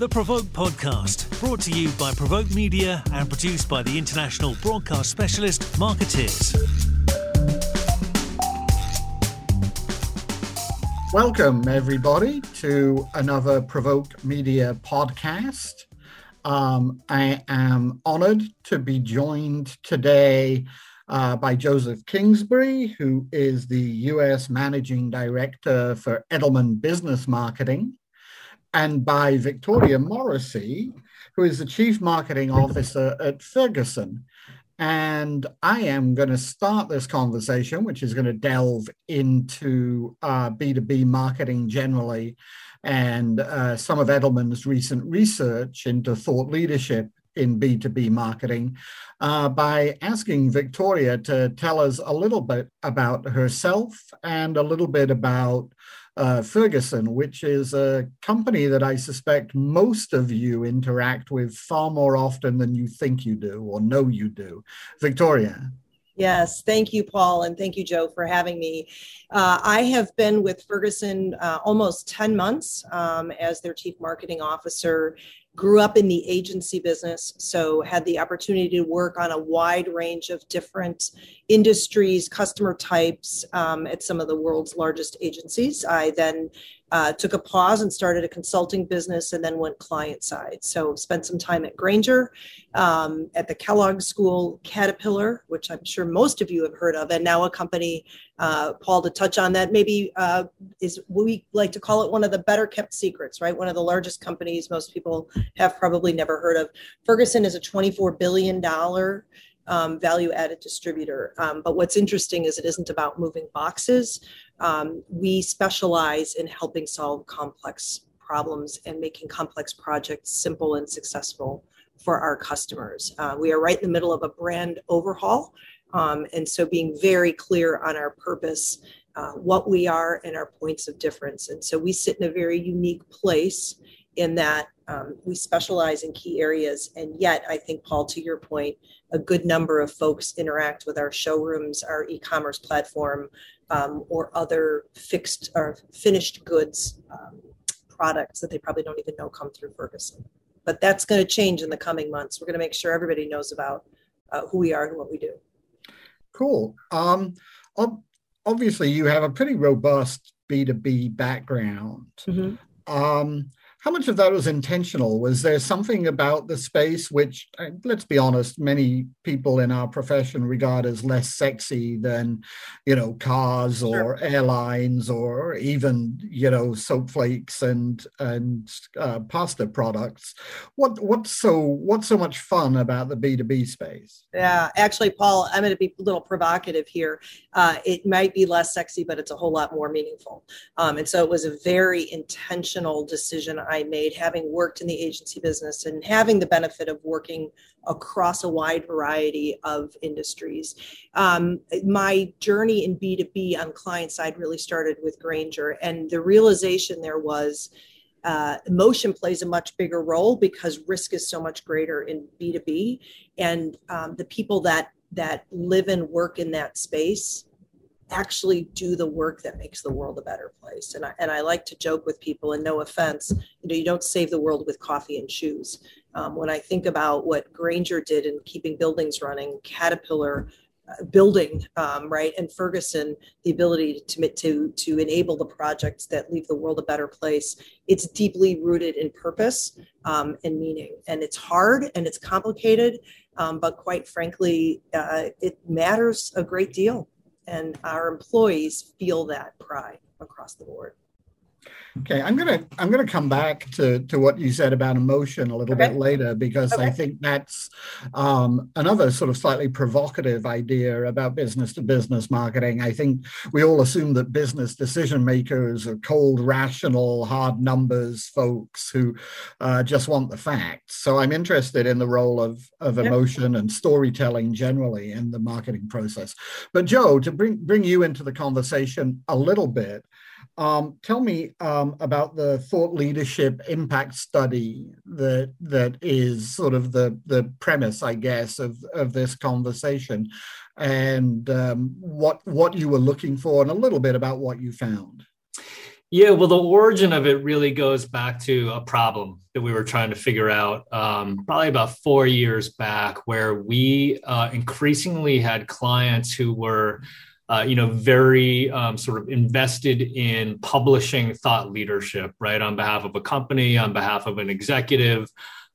the Provoke Podcast, brought to you by Provoke Media and produced by the international broadcast specialist Markettiers. Welcome, everybody, to another Provoke Media podcast. Um, I am honored to be joined today uh, by Joseph Kingsbury, who is the US Managing Director for Edelman Business Marketing and by Victoria Morrissey, who is the Chief Marketing Officer at Ferguson. And I am going to start this conversation, which is going to delve into uh, B2B marketing generally and uh, some of Edelman's recent research into thought leadership in B2B marketing uh, by asking Victoria to tell us a little bit about herself and a little bit about uh, Ferguson, which is a company that I suspect most of you interact with far more often than you think you do or know you do. Victoria. Yes, thank you, Paul, and thank you, Joe, for having me. Uh, I have been with Ferguson uh, almost 10 months um, as their chief marketing officer grew up in the agency business, so had the opportunity to work on a wide range of different industries, customer types um, at some of the world's largest agencies. I then uh, took a pause and started a consulting business and then went client side. So spent some time at Grainger, um, at the Kellogg School, Caterpillar, which I'm sure most of you have heard of, and now a company, uh, Paul, to touch on that, maybe uh, is we like to call it one of the better kept secrets, right? One of the largest companies most people have probably never heard of. Ferguson is a $24 billion um, value added distributor. Um, but what's interesting is it isn't about moving boxes um, we specialize in helping solve complex problems and making complex projects simple and successful for our customers. Uh, we are right in the middle of a brand overhaul. Um, and so being very clear on our purpose, uh, what we are, and our points of difference. And so we sit in a very unique place in that um, we specialize in key areas. And yet, I think, Paul, to your point, a good number of folks interact with our showrooms, our e commerce platform, um, or other fixed or finished goods um, products that they probably don't even know come through Ferguson. But that's going to change in the coming months. We're going to make sure everybody knows about uh, who we are and what we do. Cool. Um, obviously, you have a pretty robust B2B background. Mm-hmm. Um, how much of that was intentional? Was there something about the space which, uh, let's be honest, many people in our profession regard as less sexy than, you know, cars or sure. airlines or even, you know, soap flakes and and uh, pasta products? What what's so what's so much fun about the B two B space? Yeah, actually, Paul, I'm going to be a little provocative here. Uh, it might be less sexy, but it's a whole lot more meaningful. Um, and so it was a very intentional decision I made, having worked in the agency business and having the benefit of working across a wide variety of industries. Um, my journey in B2B on client side really started with Grainger, and the realization there was. Uh, emotion plays a much bigger role because risk is so much greater in B2B, and um, the people that that live and work in that space actually do the work that makes the world a better place. And I, and I like to joke with people, and no offense, you know, you don't save the world with coffee and shoes. Um, when I think about what Grainger did in keeping buildings running, Caterpillar uh, building, um, right, and Ferguson, the ability to, to, to enable the projects that leave the world a better place, it's deeply rooted in purpose um, and meaning. And it's hard and it's complicated, um, but quite frankly, uh, it matters a great deal and our employees feel that pride across the board. Okay, I'm gonna I'm gonna come back to to what you said about emotion a little okay. bit later because okay. I think that's um, another sort of slightly provocative idea about business to business marketing. I think we all assume that business decision makers are cold, rational, hard numbers folks who uh, just want the facts. So I'm interested in the role of of emotion and storytelling generally in the marketing process. But Joe, to bring bring you into the conversation a little bit. Um, tell me um, about the thought leadership impact study that that is sort of the the premise, I guess, of of this conversation, and um, what what you were looking for, and a little bit about what you found. Yeah, well, the origin of it really goes back to a problem that we were trying to figure out um, probably about four years back, where we uh, increasingly had clients who were, uh, you know, very um, sort of invested in publishing thought leadership, right, on behalf of a company, on behalf of an executive.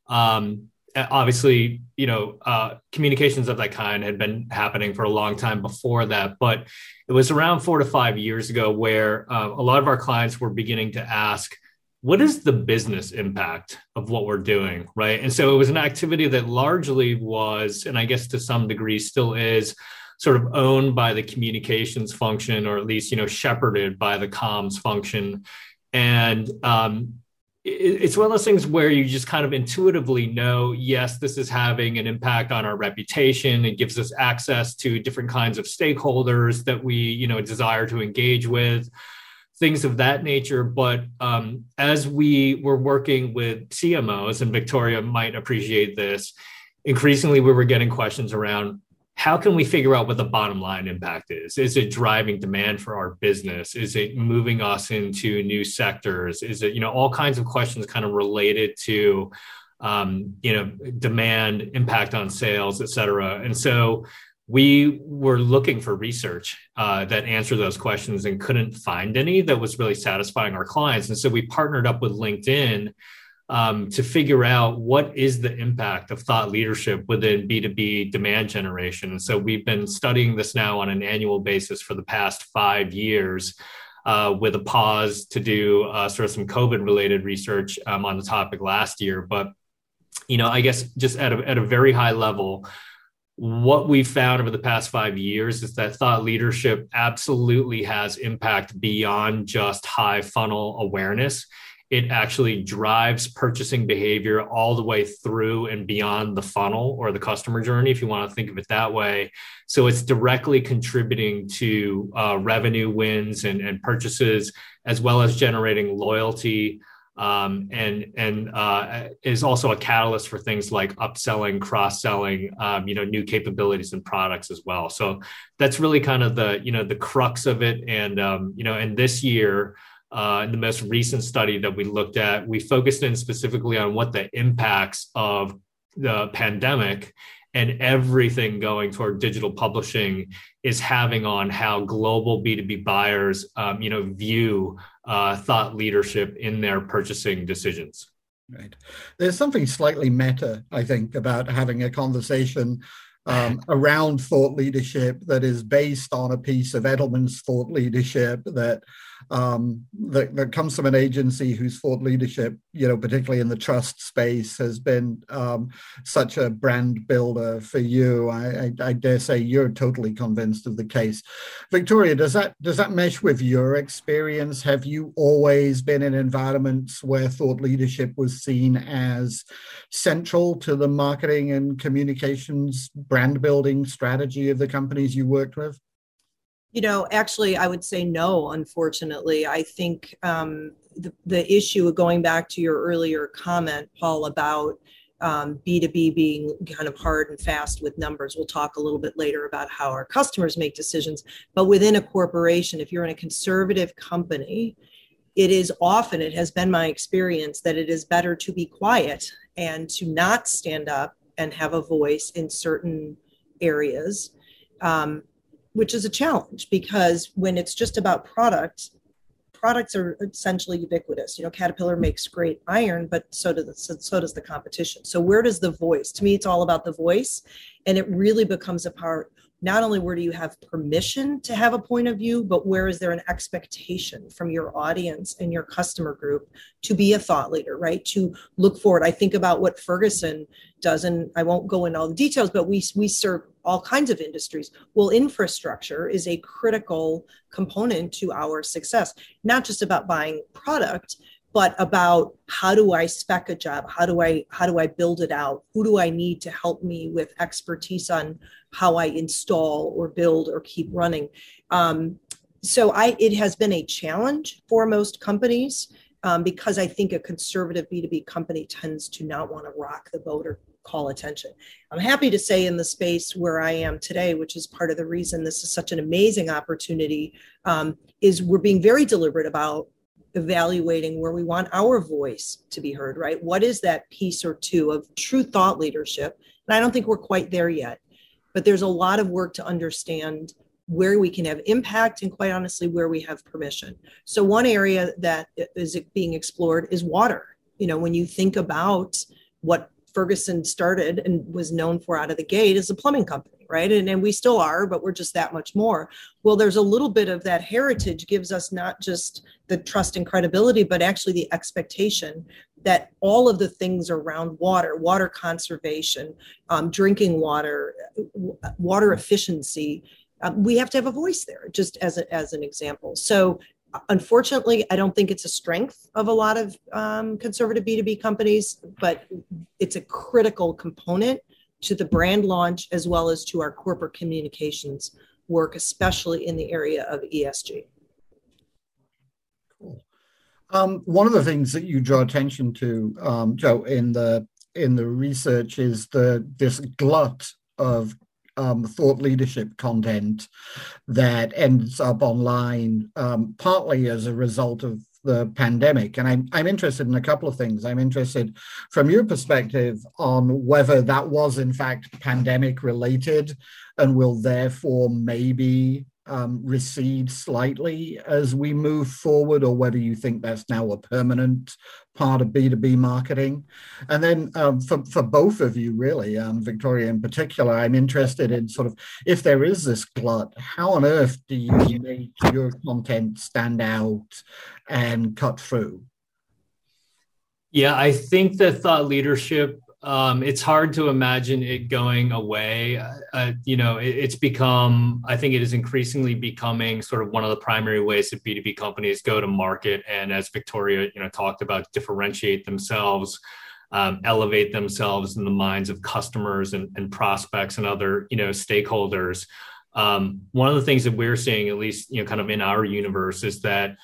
Um, obviously, you know, uh, communications of that kind had been happening for a long time before that, but it was around four to five years ago where uh, a lot of our clients were beginning to ask, what is the business impact of what we're doing, right? And so it was an activity that largely was, and I guess to some degree still is, sort of owned by the communications function, or at least you know shepherded by the comms function. And um, it's one of those things where you just kind of intuitively know yes this is having an impact on our reputation it gives us access to different kinds of stakeholders that we you know desire to engage with things of that nature but um, as we were working with cmos and victoria might appreciate this increasingly we were getting questions around how can we figure out what the bottom line impact is? Is it driving demand for our business? Is it moving us into new sectors? Is it, you know, all kinds of questions kind of related to, um, you know, demand, impact on sales, et cetera. And so we were looking for research uh, that answered those questions and couldn't find any that was really satisfying our clients. And so we partnered up with LinkedIn um, to figure out what is the impact of thought leadership within B2B demand generation. And so we've been studying this now on an annual basis for the past five years. Uh, with a pause to do uh, sort of some COVID related research um, on the topic last year. But, you know, I guess just at a, at a very high level, what we've found over the past five years is that thought leadership absolutely has impact beyond just high funnel awareness it actually drives purchasing behavior all the way through and beyond the funnel or the customer journey, if you want to think of it that way. So it's directly contributing to uh, revenue wins and, and purchases, as well as generating loyalty. Um, and and uh, is also a catalyst for things like upselling, cross selling, um, you know, new capabilities and products as well. So that's really kind of the you know the crux of it. And um, you know, and this year, uh, in the most recent study that we looked at, we focused in specifically on what the impacts of the pandemic and everything going toward digital publishing is having on how global B2B buyers, um, you know, view uh, thought leadership in their purchasing decisions. Right. There's something slightly meta, I think, about having a conversation um, around thought leadership that is based on a piece of Edelman's thought leadership that um, that, that, comes from an agency whose thought leadership, you know, particularly in the trust space, has been um, such a brand builder for you. I, I, I, dare say you're totally convinced of the case. Victoria, does that does that mesh with your experience? Have you always been in environments where thought leadership was seen as central to the marketing and communications brand building strategy of the companies you worked with? You know, actually, I would say no, unfortunately. I think um, the, the issue of going back to your earlier comment, Paul, about um, B2B being kind of hard and fast with numbers. We'll talk a little bit later about how our customers make decisions. But within a corporation, if you're in a conservative company, it is often, it has been my experience, that it is better to be quiet and to not stand up and have a voice in certain areas. Um, which is a challenge because when it's just about product, products are essentially ubiquitous. You know, Caterpillar makes great iron, but so does the, so does the competition. So where does the voice? To me, it's all about the voice, and it really becomes a part not only where do you have permission to have a point of view, but where is there an expectation from your audience and your customer group to be a thought leader, right? To look forward. I think about what Ferguson does, and I won't go into all the details, but we, we serve all kinds of industries. Well, infrastructure is a critical component to our success, not just about buying product, but about how do I spec a job? How do I how do I build it out? Who do I need to help me with expertise on how I install or build or keep running? Um, so I it has been a challenge for most companies um, because I think a conservative B2B company tends to not want to rock the boat or call attention. I'm happy to say in the space where I am today, which is part of the reason this is such an amazing opportunity, um, is we're being very deliberate about evaluating where we want our voice to be heard, right? What is that piece or two of true thought leadership? And I don't think we're quite there yet, but there's a lot of work to understand where we can have impact and quite honestly where we have permission. So one area that is being explored is water. You know, when you think about what Ferguson started and was known for out of the gate as a plumbing company, right? And, and we still are, but we're just that much more. Well, there's a little bit of that heritage gives us not just the trust and credibility, but actually the expectation that all of the things around water, water conservation, um, drinking water, water efficiency, um, we have to have a voice there, just as, a, as an example. So unfortunately, I don't think it's a strength of a lot of um, conservative B2B companies, but it's a critical component to the brand launch as well as to our corporate communications work, especially in the area of ESG. Cool. Um, one of the things that you draw attention to, um, Joe, in the in the research is the this glut of um, thought leadership content that ends up online, um, partly as a result of the pandemic. And I'm, I'm interested in a couple of things. I'm interested from your perspective on whether that was, in fact, pandemic related and will therefore maybe um, recede slightly as we move forward, or whether you think that's now a permanent part of B2B marketing. And then um, for, for both of you, really, um, Victoria in particular, I'm interested in sort of if there is this glut, how on earth do you make your content stand out and cut through? Yeah, I think that thought leadership um, it's hard to imagine it going away. Uh, uh, you know, it, it's become, I think it is increasingly becoming sort of one of the primary ways that B2B companies go to market. And as Victoria, you know, talked about, differentiate themselves, um, elevate themselves in the minds of customers and, and prospects and other, you know, stakeholders. Um, one of the things that we're seeing, at least, you know, kind of in our universe, is that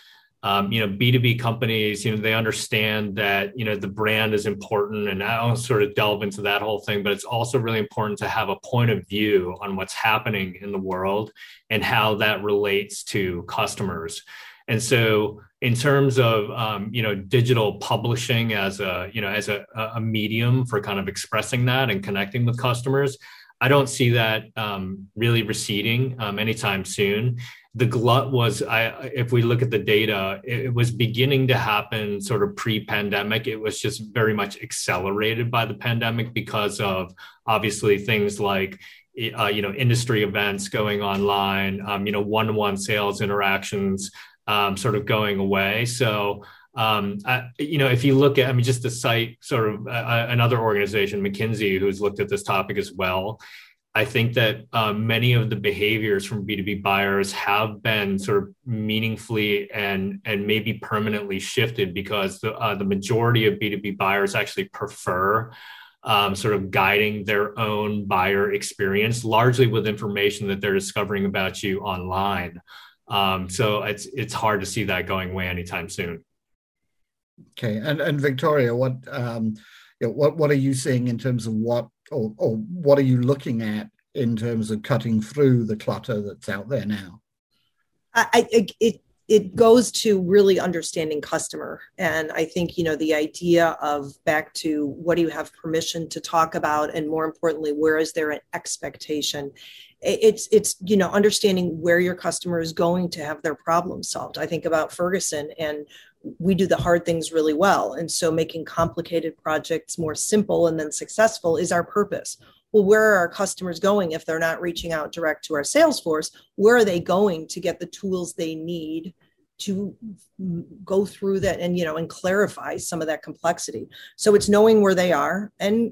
um, you know b2b companies you know they understand that you know the brand is important and i don't sort of delve into that whole thing but it's also really important to have a point of view on what's happening in the world and how that relates to customers. And so in terms of um, you know digital publishing as a you know as a, a medium for kind of expressing that and connecting with customers I don't see that um, really receding um, anytime soon the glut was i if we look at the data it was beginning to happen sort of pre-pandemic. It was just very much accelerated by the pandemic because of obviously things like uh, you know industry events going online um, you know one-on-one sales interactions um, sort of going away. So um, I, you know, if you look at, I mean, just to cite sort of uh, another organization, McKinsey, who's looked at this topic as well, I think that um, many of the behaviors from B2B buyers have been sort of meaningfully and and maybe permanently shifted because the, uh, the majority of B2B buyers actually prefer um, sort of guiding their own buyer experience, largely with information that they're discovering about you online. Um, so it's it's hard to see that going away anytime soon. Okay, and and Victoria, what um, you know, what what are you seeing in terms of what or, or what are you looking at in terms of cutting through the clutter that's out there now? I, it it goes to really understanding customer. And i think you know the idea of back to what do you have permission to talk about? And more importantly where is there an expectation? It's it's you know understanding where your customer is going to have their problem solved. I think about ferguson and we do the hard things really well. And so making complicated projects more simple and then successful is our purpose. Well, where are our customers going if they're not reaching out direct to our sales force? Where are they going to get the tools they need to go through that and you know and clarify some of that complexity. So it's knowing where they are and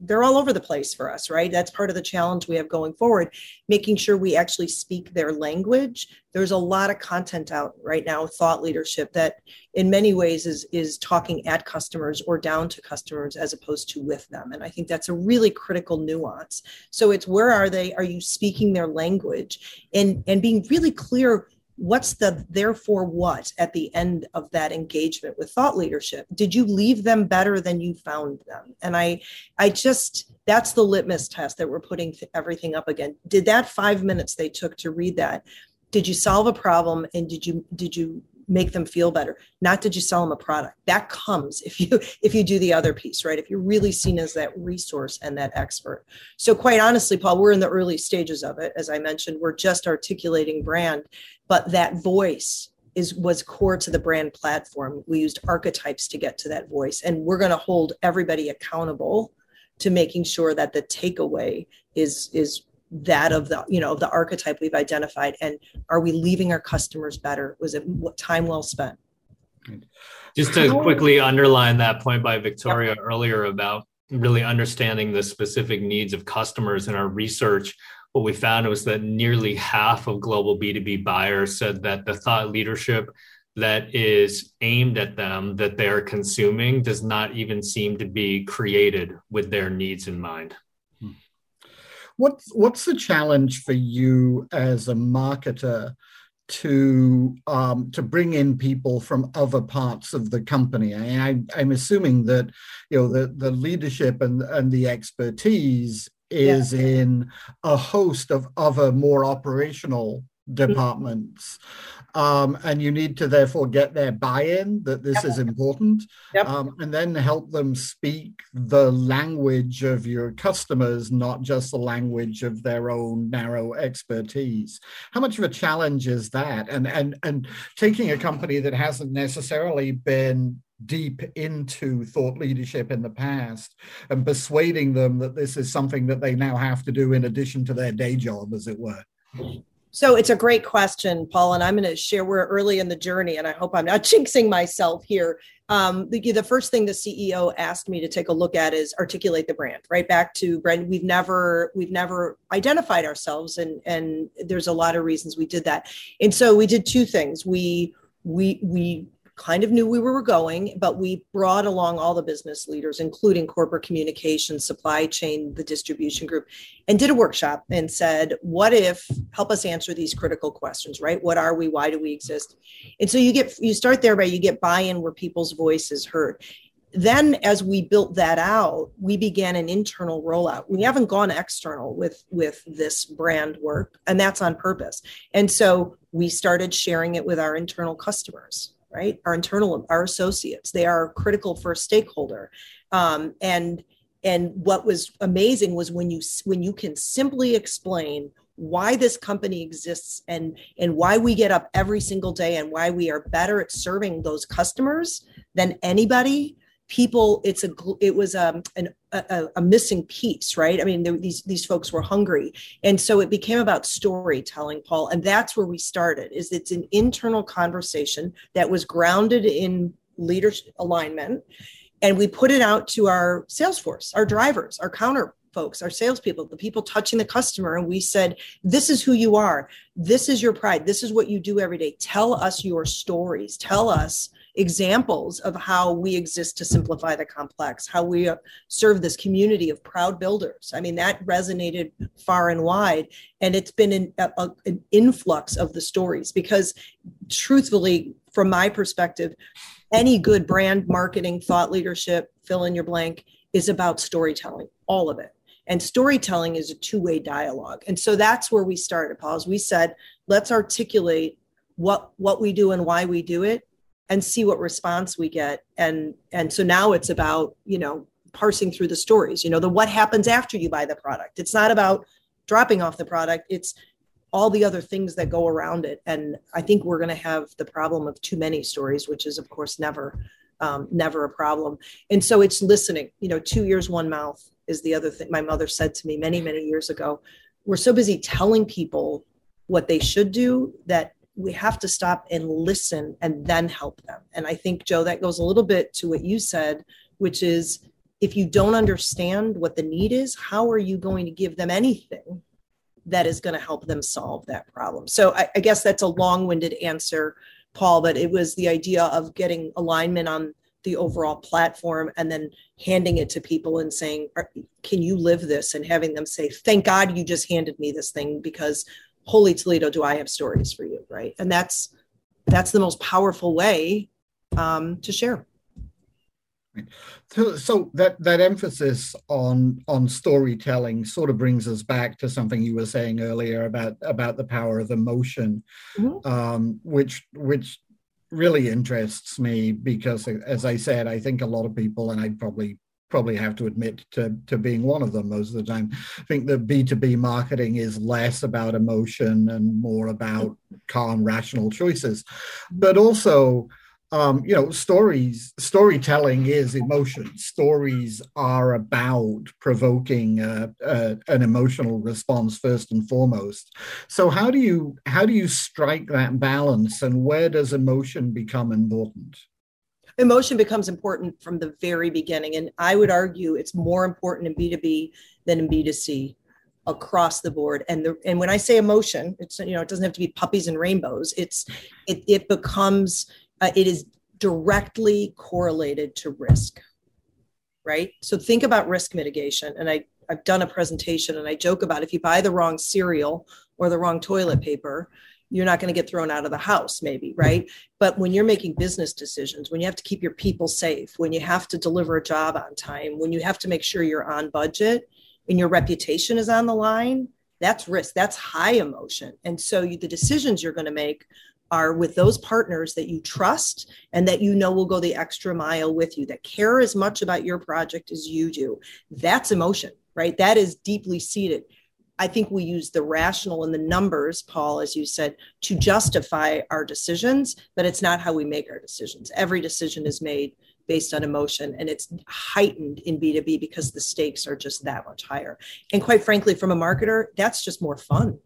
they're all over the place for us right? That's part of the challenge we have going forward making sure we actually speak their language. There's a lot of content out right now thought leadership that in many ways is is talking at customers or down to customers as opposed to with them. And i think that's a really critical nuance. So it's where are they? Are you speaking their language? And and being really clear what's the therefore what at the end of that engagement with thought leadership? Did you leave them better than you found them? And i i just that's the litmus test that we're putting everything up again. Did that five minutes they took to read that did you solve a problem and did you did you make them feel better. Not did you sell them a product. That comes if you if you do the other piece right? If you're really seen as that resource and that expert. So quite honestly paul we're in the early stages of it. As i mentioned we're just articulating brand but that voice is was core to the brand platform. We used archetypes to get to that voice and we're going to hold everybody accountable to making sure that the takeaway is is that of the you know of the archetype we've identified and are we leaving our customers better? Was it time well spent? Just to quickly underline that point by victoria yep. earlier about really understanding the specific needs of customers in our research what we found was that nearly half of global b2b buyers said that the thought leadership that is aimed at them that they're consuming does not even seem to be created with their needs in mind What's what's the challenge for you as a marketer to um, to bring in people from other parts of the company? I, am assuming that you know the the leadership and and the expertise is yeah. in a host of other more operational. Departments. Um, and you need to therefore get their buy-in that this yep. is important yep. um, and then help them speak the language of your customers not just the language of their own narrow expertise how much of a challenge is that and and and taking a company that hasn't necessarily been deep into thought leadership in the past and persuading them that this is something that they now have to do in addition to their day job as it were so it's a great question, Paul, and I'm going to share we're early in the journey, and I hope I'm not jinxing myself here. Um, the, the, first thing the CEO asked me to take a look at is articulate the brand. Right back to brand, we've never we've never identified ourselves, and and there's a lot of reasons we did that. And so we did two things. We we we kind of knew we were going, but we brought along all the business leaders, including corporate communications, supply chain, the distribution group, and did a workshop and said, What if, help us answer these critical questions, right? What are we? Why do we exist? And so you get, you start there by you get buy in where people's voice is heard then as we built that out we began an internal rollout we haven't gone external with with this brand work and that's on purpose and so we started sharing it with our internal customers right? Our internal, our associates, they are critical for a stakeholder. Um, and and what was amazing was when you when you can simply explain why this company exists and and why we get up every single day and why we are better at serving those customers than anybody people it's a it was um, an, a, a, missing piece right i mean there, these these folks were hungry and so it became about storytelling paul and that's where we started is it's an internal conversation that was grounded in leadership alignment and we put it out to our sales force our drivers our counter folks, our salespeople, the people touching the customer, and we said, This is who you are. This is your pride. This is what you do every day. Tell us your stories. Tell us examples of how we exist to simplify the complex, how we serve this community of proud builders. I mean, that resonated far and wide. And it's been an, a, an influx of the stories because, truthfully, from my perspective, any good brand marketing, thought leadership, fill in your blank, is about storytelling, all of it. And storytelling is a two way dialogue. And so that's where we started, Paul. We said, let's articulate what what we do and why we do it and see what response we get. And and so now it's about you know parsing through the stories you know the what happens after you buy the product. It's not about dropping off the product. It's all the other things that go around it. And i think we're going to have the problem of too many stories which is of course never um, never a problem. And so it's listening. You know two ears one mouth is the other thing my mother said to me many many years ago. We're so busy telling people what they should do that we have to stop and listen and then help them. And I think, Joe, that goes a little bit to what you said, which is if you don't understand what the need is, how are you going to give them anything that is going to help them solve that problem? So I, I guess that's a long winded answer, Paul, but it was the idea of getting alignment on the overall platform and then handing it to people and saying, Can you live this? And having them say, Thank God you just handed me this thing because holy toledo do i have stories for you right? And that's that's the most powerful way um, to share. So, so that that emphasis on on storytelling sort of brings us back to something you were saying earlier about about the power of emotion mm-hmm. um, which which really interests me because, as I said, I think a lot of people, and I probably probably have to admit to, to being one of them most of the time. I think that B2B marketing is less about emotion and more about calm, rational choices. But also, um, you know, stories, storytelling is emotion. Stories are about provoking uh, uh, an emotional response first and foremost. So how do you how do you strike that balance, and where does emotion become important? Emotion becomes important from the very beginning, and I would argue it's more important in B two B than in B two C across the board and the and when i say emotion it's you know it doesn't have to be puppies and rainbows it's it, it becomes uh, it is directly correlated to risk, right? So think about risk mitigation. And I, I've done a presentation and I joke about if you buy the wrong cereal or the wrong toilet paper, you're not going to get thrown out of the house, maybe, right? But when you're making business decisions, when you have to keep your people safe, when you have to deliver a job on time, when you have to make sure you're on budget and your reputation is on the line, that's risk, that's high emotion. And so you, the decisions you're going to make are with those partners that you trust and that you know will go the extra mile with you, that care as much about your project as you do. That's emotion, right? That is deeply seated. I think we use the rational and the numbers, Paul, as you said, to justify our decisions, but it's not how we make our decisions. Every decision is made based on emotion and it's heightened in B2B because the stakes are just that much higher. And quite frankly, from a marketer, that's just more fun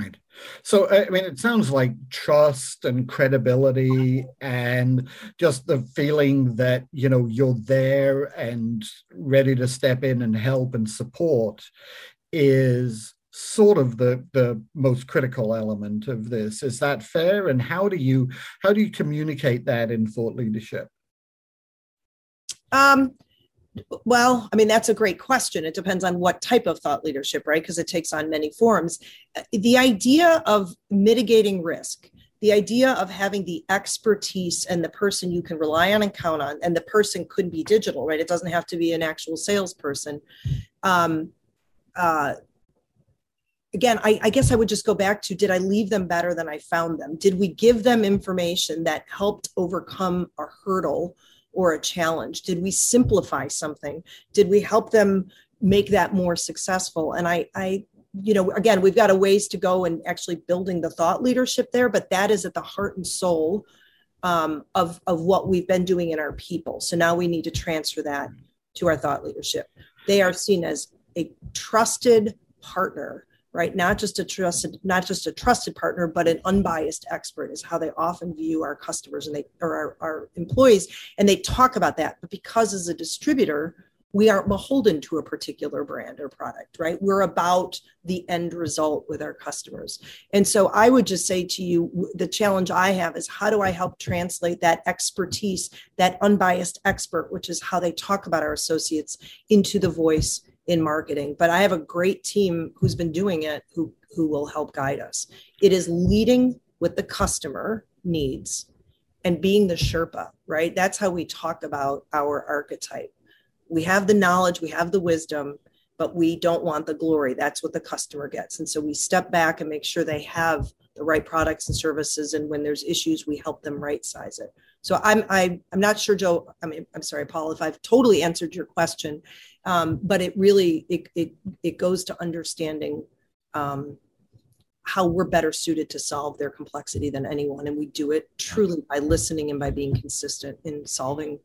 Right. So, I mean, it sounds like trust and credibility and just the feeling that, you know, you're there and ready to step in and help and support is sort of the the most critical element of this is that fair and how do you how do you communicate that in thought leadership um well, I mean, that's a great question. It depends on what type of thought leadership, right? Because it takes on many forms. The idea of mitigating risk, the idea of having the expertise and the person you can rely on and count on, and the person could be digital, right? It doesn't have to be an actual salesperson. Um, uh, again, I, I, guess I would just go back to did I leave them better than I found them? Did we give them information that helped overcome a hurdle or a challenge? Did we simplify something? Did we help them make that more successful? And I, I, you know, again, we've got a ways to go in actually building the thought leadership there, but that is at the heart and soul um, of, of what we've been doing in our people. So now we need to transfer that to our thought leadership. They are seen as a trusted partner right not just a trusted not just a trusted partner but an unbiased expert is how they often view our customers and they or our, our employees and they talk about that but because as a distributor we aren't beholden to a particular brand or product, right? We're about the end result with our customers. And so I would just say to you the challenge I have is how do I help translate that expertise, that unbiased expert, which is how they talk about our associates, into the voice in marketing but i have a great team who's been doing it who who will help guide us. It is leading with the customer needs and being the sherpa right? That's how we talk about our archetype. We have the knowledge we have the wisdom but we don't want the glory. That's what the customer gets. And so we step back and make sure they have the right products and services and when there's issues we help them right size it. So i'm I, am i am not sure joe i mean i'm sorry paul if i've totally answered your question um, but it really it, it it goes to understanding um, how we're better suited to solve their complexity than anyone. And we do it truly by listening and by being consistent in solving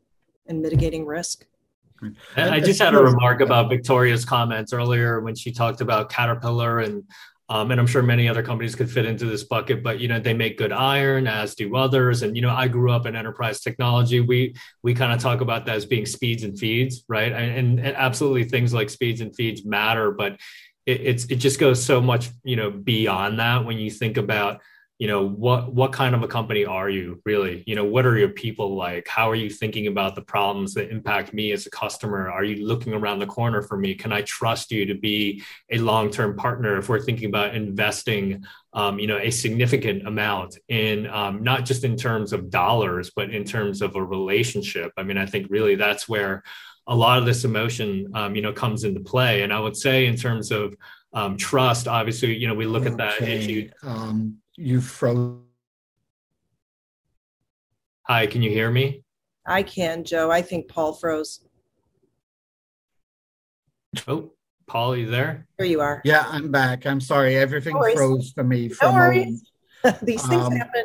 and mitigating risk. I just had a remark about Victoria's comments earlier when she talked about Caterpillar and um, and I'm sure many other companies could fit into this bucket, but you know they make good iron, as do others. And you know, I grew up in enterprise technology. We we kind of talk about that as being speeds and feeds, right? And, and absolutely, things like speeds and feeds matter, but it, it's it just goes so much you know beyond that when you think about you know what what kind of a company are you really? You know what are your people like? How are you thinking about the problems that impact me as a customer? Are you looking around the corner for me? Can i trust you to be a long-term partner if we're thinking about investing um, you know a significant amount in um, not just in terms of dollars but in terms of a relationship? I mean i think really that's where a lot of this emotion um, you know comes into play. And i would say in terms of um, trust obviously you know we look okay. at that issue. um, you froze Hi, can you hear me? I can, Joe. I think Paul froze. Oh, Paul, are you there? Here you are. Yeah, I'm back. I'm sorry. Everything No froze for me for No a worries. moment. These things Um, happen.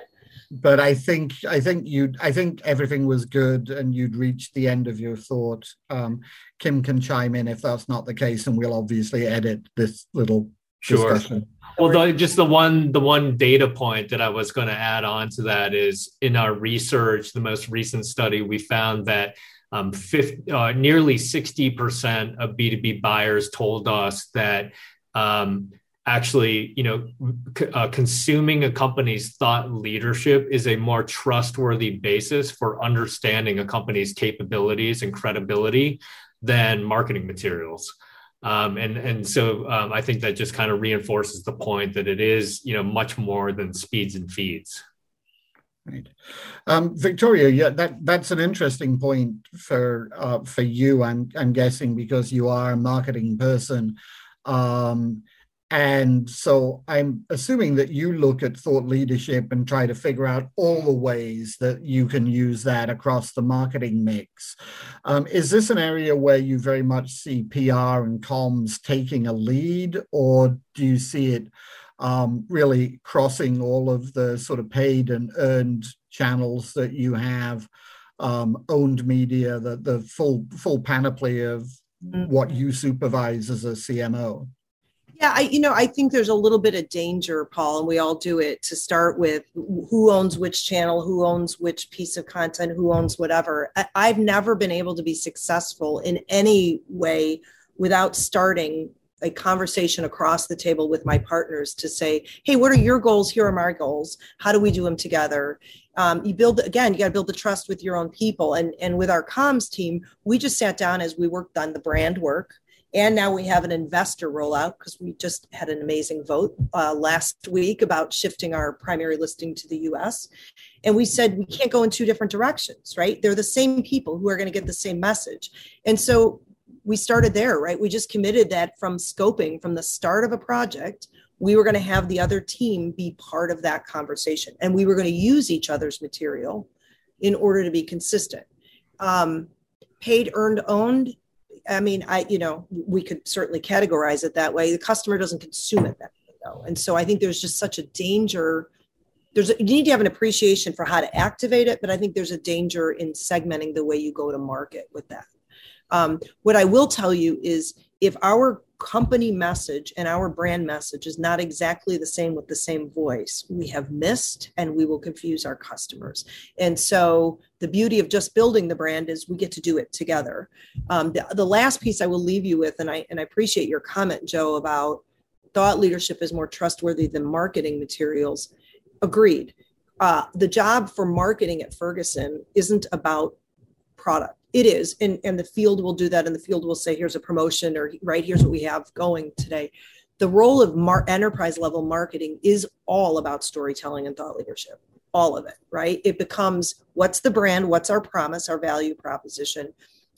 But I think I think you I think everything was good and you'd reached the end of your thought. Um, Kim can chime in if that's not the case, and we'll obviously edit this little Sure. discussion. Well, the, just the one the one data point that I was going to add on to that is in our research, the most recent study, we found that um, 50, uh, nearly sixty percent of B two B buyers told us that um, actually, you know, c- uh, consuming a company's thought leadership is a more trustworthy basis for understanding a company's capabilities and credibility than marketing materials. Um, and and so um, I think that just kind of reinforces the point that it is you know much more than speeds and feeds. Right, um, Victoria. Yeah, that that's an interesting point for uh, for you. I'm I'm guessing because you are a marketing person, um, and so I'm assuming that you look at thought leadership and try to figure out all the ways that you can use that across the marketing mix. Um, is this an area where you very much see PR and comms taking a lead, or do you see it? um, really crossing all of the sort of paid and earned channels that you have, um, owned media, the, the full full panoply of what you supervise as a CMO. Yeah, I you know I think there's a little bit of danger, Paul, and we all do it to start with who owns which channel, who owns which piece of content, who owns whatever. I, I've never been able to be successful in any way without starting a conversation across the table with my partners to say, hey, what are your goals? Here are my goals. How do we do them together? Um, you build again, you got to build the trust with your own people. And and with our comms team, we just sat down as we worked on the brand work. And now we have an investor rollout because we just had an amazing vote uh, last week about shifting our primary listing to the US. And we said we can't go in two different directions, right? They're the same people who are going to get the same message. And so we started there, right? We just committed that from scoping, from the start of a project, we were going to have the other team be part of that conversation and we were going to use each other's material in order to be consistent. Um, paid, earned, owned. I mean, I, you know, we could certainly categorize it that way. The customer doesn't consume it that way, though. And so I think there's just such a danger. There's a, you need to have an appreciation for how to activate it, but I think there's a danger in segmenting the way you go to market with that. Um, what I will tell you is if our company message and our brand message is not exactly the same with the same voice, we have missed and we will confuse our customers. And so the beauty of just building the brand is we get to do it together. Um, the, the last piece I will leave you with, and I and I appreciate your comment, Joe, about thought leadership is more trustworthy than marketing materials. Agreed. Uh, the job for marketing at Ferguson isn't about product it is and and the field will do that and the field will say here's a promotion or right here's what we have going today. The role of mar- enterprise level marketing is all about storytelling and thought leadership all of it right? It becomes what's the brand what's our promise our value proposition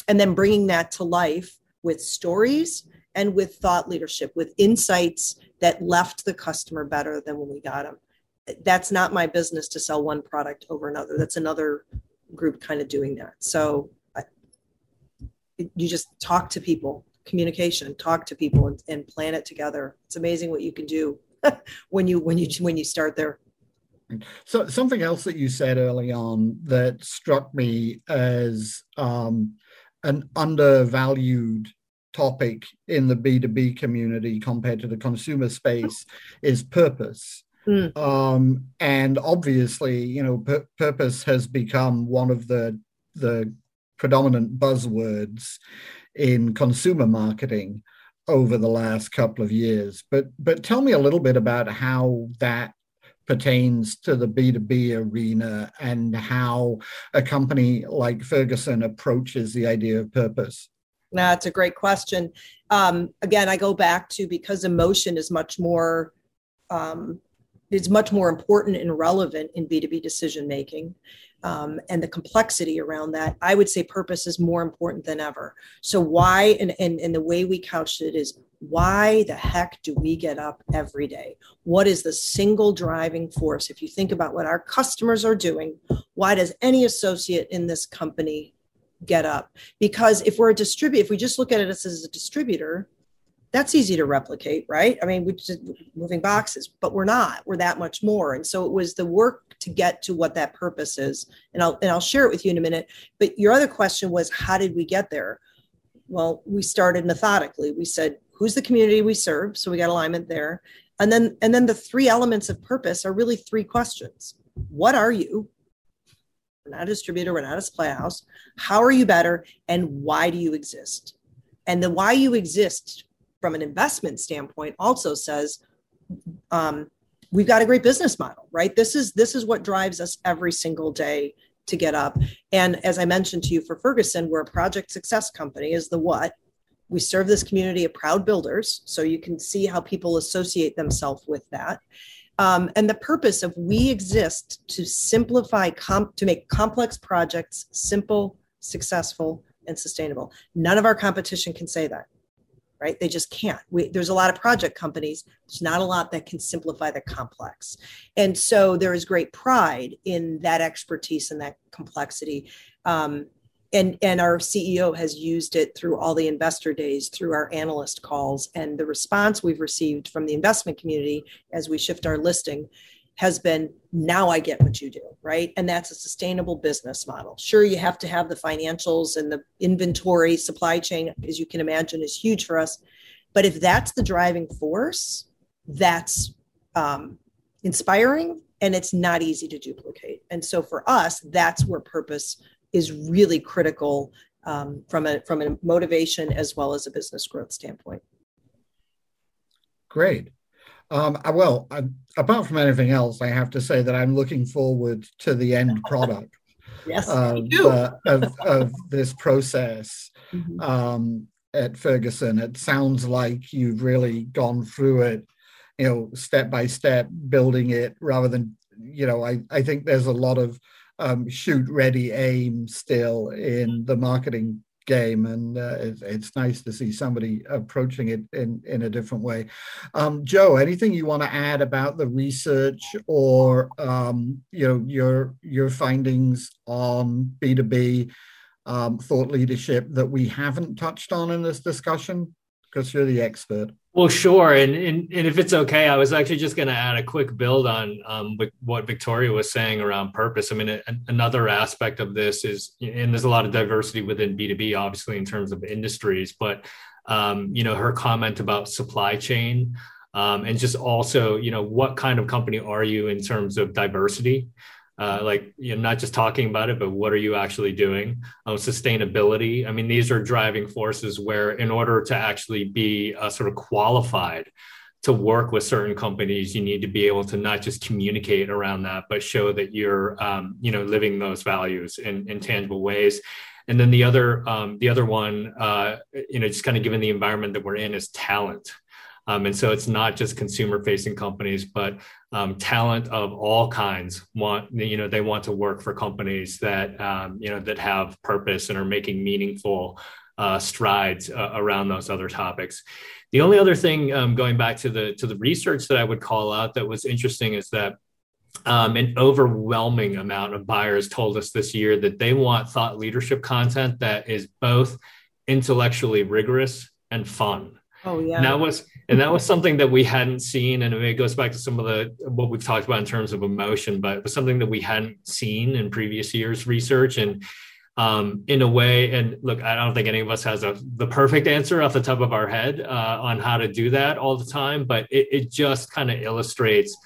and then bringing that to life with stories and with thought leadership with insights that left the customer better than when we got them that's not my business to sell one product over another. That's another group kind of doing that. So you just talk to people communication talk to people and, and plan it together. It's amazing what you can do when you when you when you start there. So something else that you said early on that struck me as um, an undervalued topic in the b2b community compared to the consumer space is purpose. Mm. um, and obviously you know pur- purpose has become one of the the predominant buzzwords in consumer marketing over the last couple of years. But but tell me a little bit about how that pertains to the B2B arena and how a company like Ferguson approaches the idea of purpose. That's a great question. Um, again, I go back to because emotion is much more um, is much more important and relevant in B2B decision making. Um, and the complexity around that, I would say purpose is more important than ever. So, why, and, and, and the way we couched it is why the heck do we get up every day? What is the single driving force? If you think about what our customers are doing, why does any associate in this company get up? Because if we're a distributor, if we just look at it as a distributor, that's easy to replicate, right? I mean, we're just moving boxes, but we're not. We're that much more. And so it was the work to get to what that purpose is. And I'll and I'll share it with you in a minute. But your other question was, how did we get there? Well, we started methodically. We said, who's the community we serve? So we got alignment there. And then and then the three elements of purpose are really three questions. What are you? We're not a distributor, we're not a supply house. How are you better? And why do you exist? And the why you exist from an investment standpoint also says um, we've got a great business model right? This is this is what drives us every single day to get up. And as i mentioned to you for ferguson we're a project success company is the what. We serve this community of proud builders so you can see how people associate themselves with that. Um, and the purpose of we exist to simplify comp- to make complex projects simple successful and sustainable. None of our competition can say that right? They just can't. We, there's a lot of project companies. There's not a lot that can simplify the complex. And so there is great pride in that expertise and that complexity. Um, and, and our CEO has used it through all the investor days, through our analyst calls, and the response we've received from the investment community as we shift our listing has been now I get what you do, right? And that's a sustainable business model. Sure, you have to have the financials and the inventory, supply chain, as you can imagine, is huge for us. But if that's the driving force, that's um, inspiring and it's not easy to duplicate. And so for us, that's where purpose is really critical um, from a from a motivation as well as a business growth standpoint. Great. Um, well, I, apart from anything else, I have to say that I'm looking forward to the end product yes, of, uh, of, of, this process mm-hmm. um, at Ferguson. It sounds like you've really gone through it, you know, step by step, building it rather than, you know, I, I think there's a lot of um, shoot, ready, aim still in the marketing game, and uh, it's, it's, nice to see somebody approaching it in, in a different way. Um, Joe, anything you want to add about the research or um, you know your your findings on B two B um, thought leadership that we haven't touched on in this discussion? Because you're the expert. Well, sure, and, and and if it's okay, I was actually just going to add a quick build on um, what Victoria was saying around purpose. I mean, a, another aspect of this is, and there's a lot of diversity within B two B, obviously in terms of industries, but um, you know, her comment about supply chain. Um, and just also, you know, what kind of company are you in terms of diversity? Uh, like you know not just talking about it but what are you actually doing? Um, sustainability. I mean these are driving forces where in order to actually be uh, sort of qualified to work with certain companies you need to be able to not just communicate around that but show that you're um, you know living those values in, in tangible ways. And then the other um, the other one uh, you know just kind of given the environment that we're in is talent um, and so it's not just consumer facing companies, but um, talent of all kinds want, you know, they want to work for companies that, um, you know, that have purpose and are making meaningful uh, strides uh, around those other topics. The only other thing um, going back to the, to the research that I would call out that was interesting is that um, an overwhelming amount of buyers told us this year that they want thought leadership content that is both intellectually rigorous and fun. Oh yeah. And that was and that was something that we hadn't seen and it goes back to some of the what we've talked about in terms of emotion but it was something that we hadn't seen in previous years research. And um, in a way and look i don't think any of us has a the perfect answer off the top of our head uh, on how to do that all the time but it, it just kind of illustrates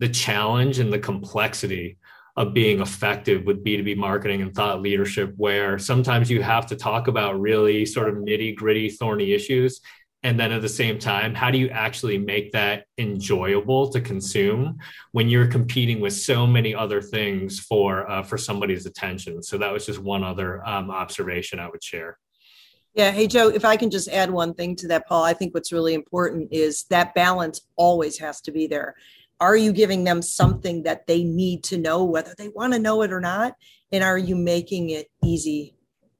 the challenge and the complexity of being effective with B2B marketing and thought leadership, where sometimes you have to talk about really sort of nitty gritty, thorny issues and then at the same time how do you actually make that enjoyable to consume when you're competing with so many other things for uh, for somebody's attention? So that was just one other um, observation i would share. Yeah. Hey joe if i can just add one thing to that paul i think what's really important is that balance always has to be there. Are you giving them something that they need to know whether they want to know it or not? And are you making it easy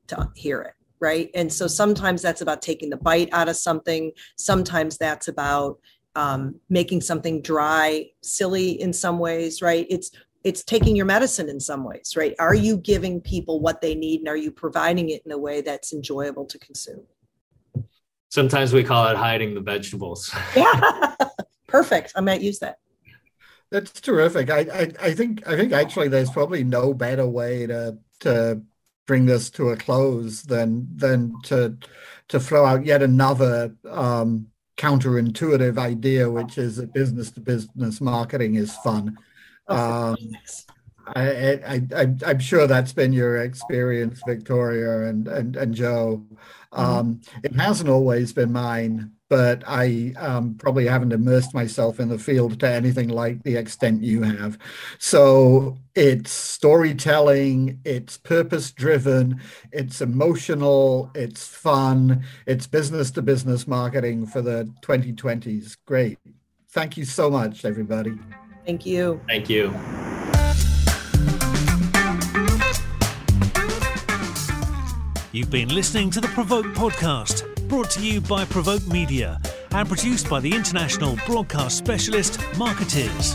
to hear it right? And so sometimes that's about taking the bite out of something. Sometimes that's about um, making something dry silly in some ways right? It's it's taking your medicine in some ways right? Are you giving people what they need and are you providing it in a way that's enjoyable to consume? Sometimes we call it hiding the vegetables. Yeah. Perfect. I might use that. That's terrific. I, I i think i think actually there's probably no better way to to bring this to a close than than to to throw out yet another um, counterintuitive idea, which is that business to business marketing is fun. Um, I, I, I, am sure that's been your experience, Victoria and, and, and Joe. Mm-hmm. Um, it hasn't always been mine, but I um, probably haven't immersed myself in the field to anything like the extent you have. So it's storytelling, it's purpose driven, it's emotional, it's fun, it's business to business marketing for the 2020s. Great. Thank you so much, everybody. Thank you. Thank you. You've been listening to the Provoke podcast, brought to you by Provoke Media and produced by the international broadcast specialist Markettiers.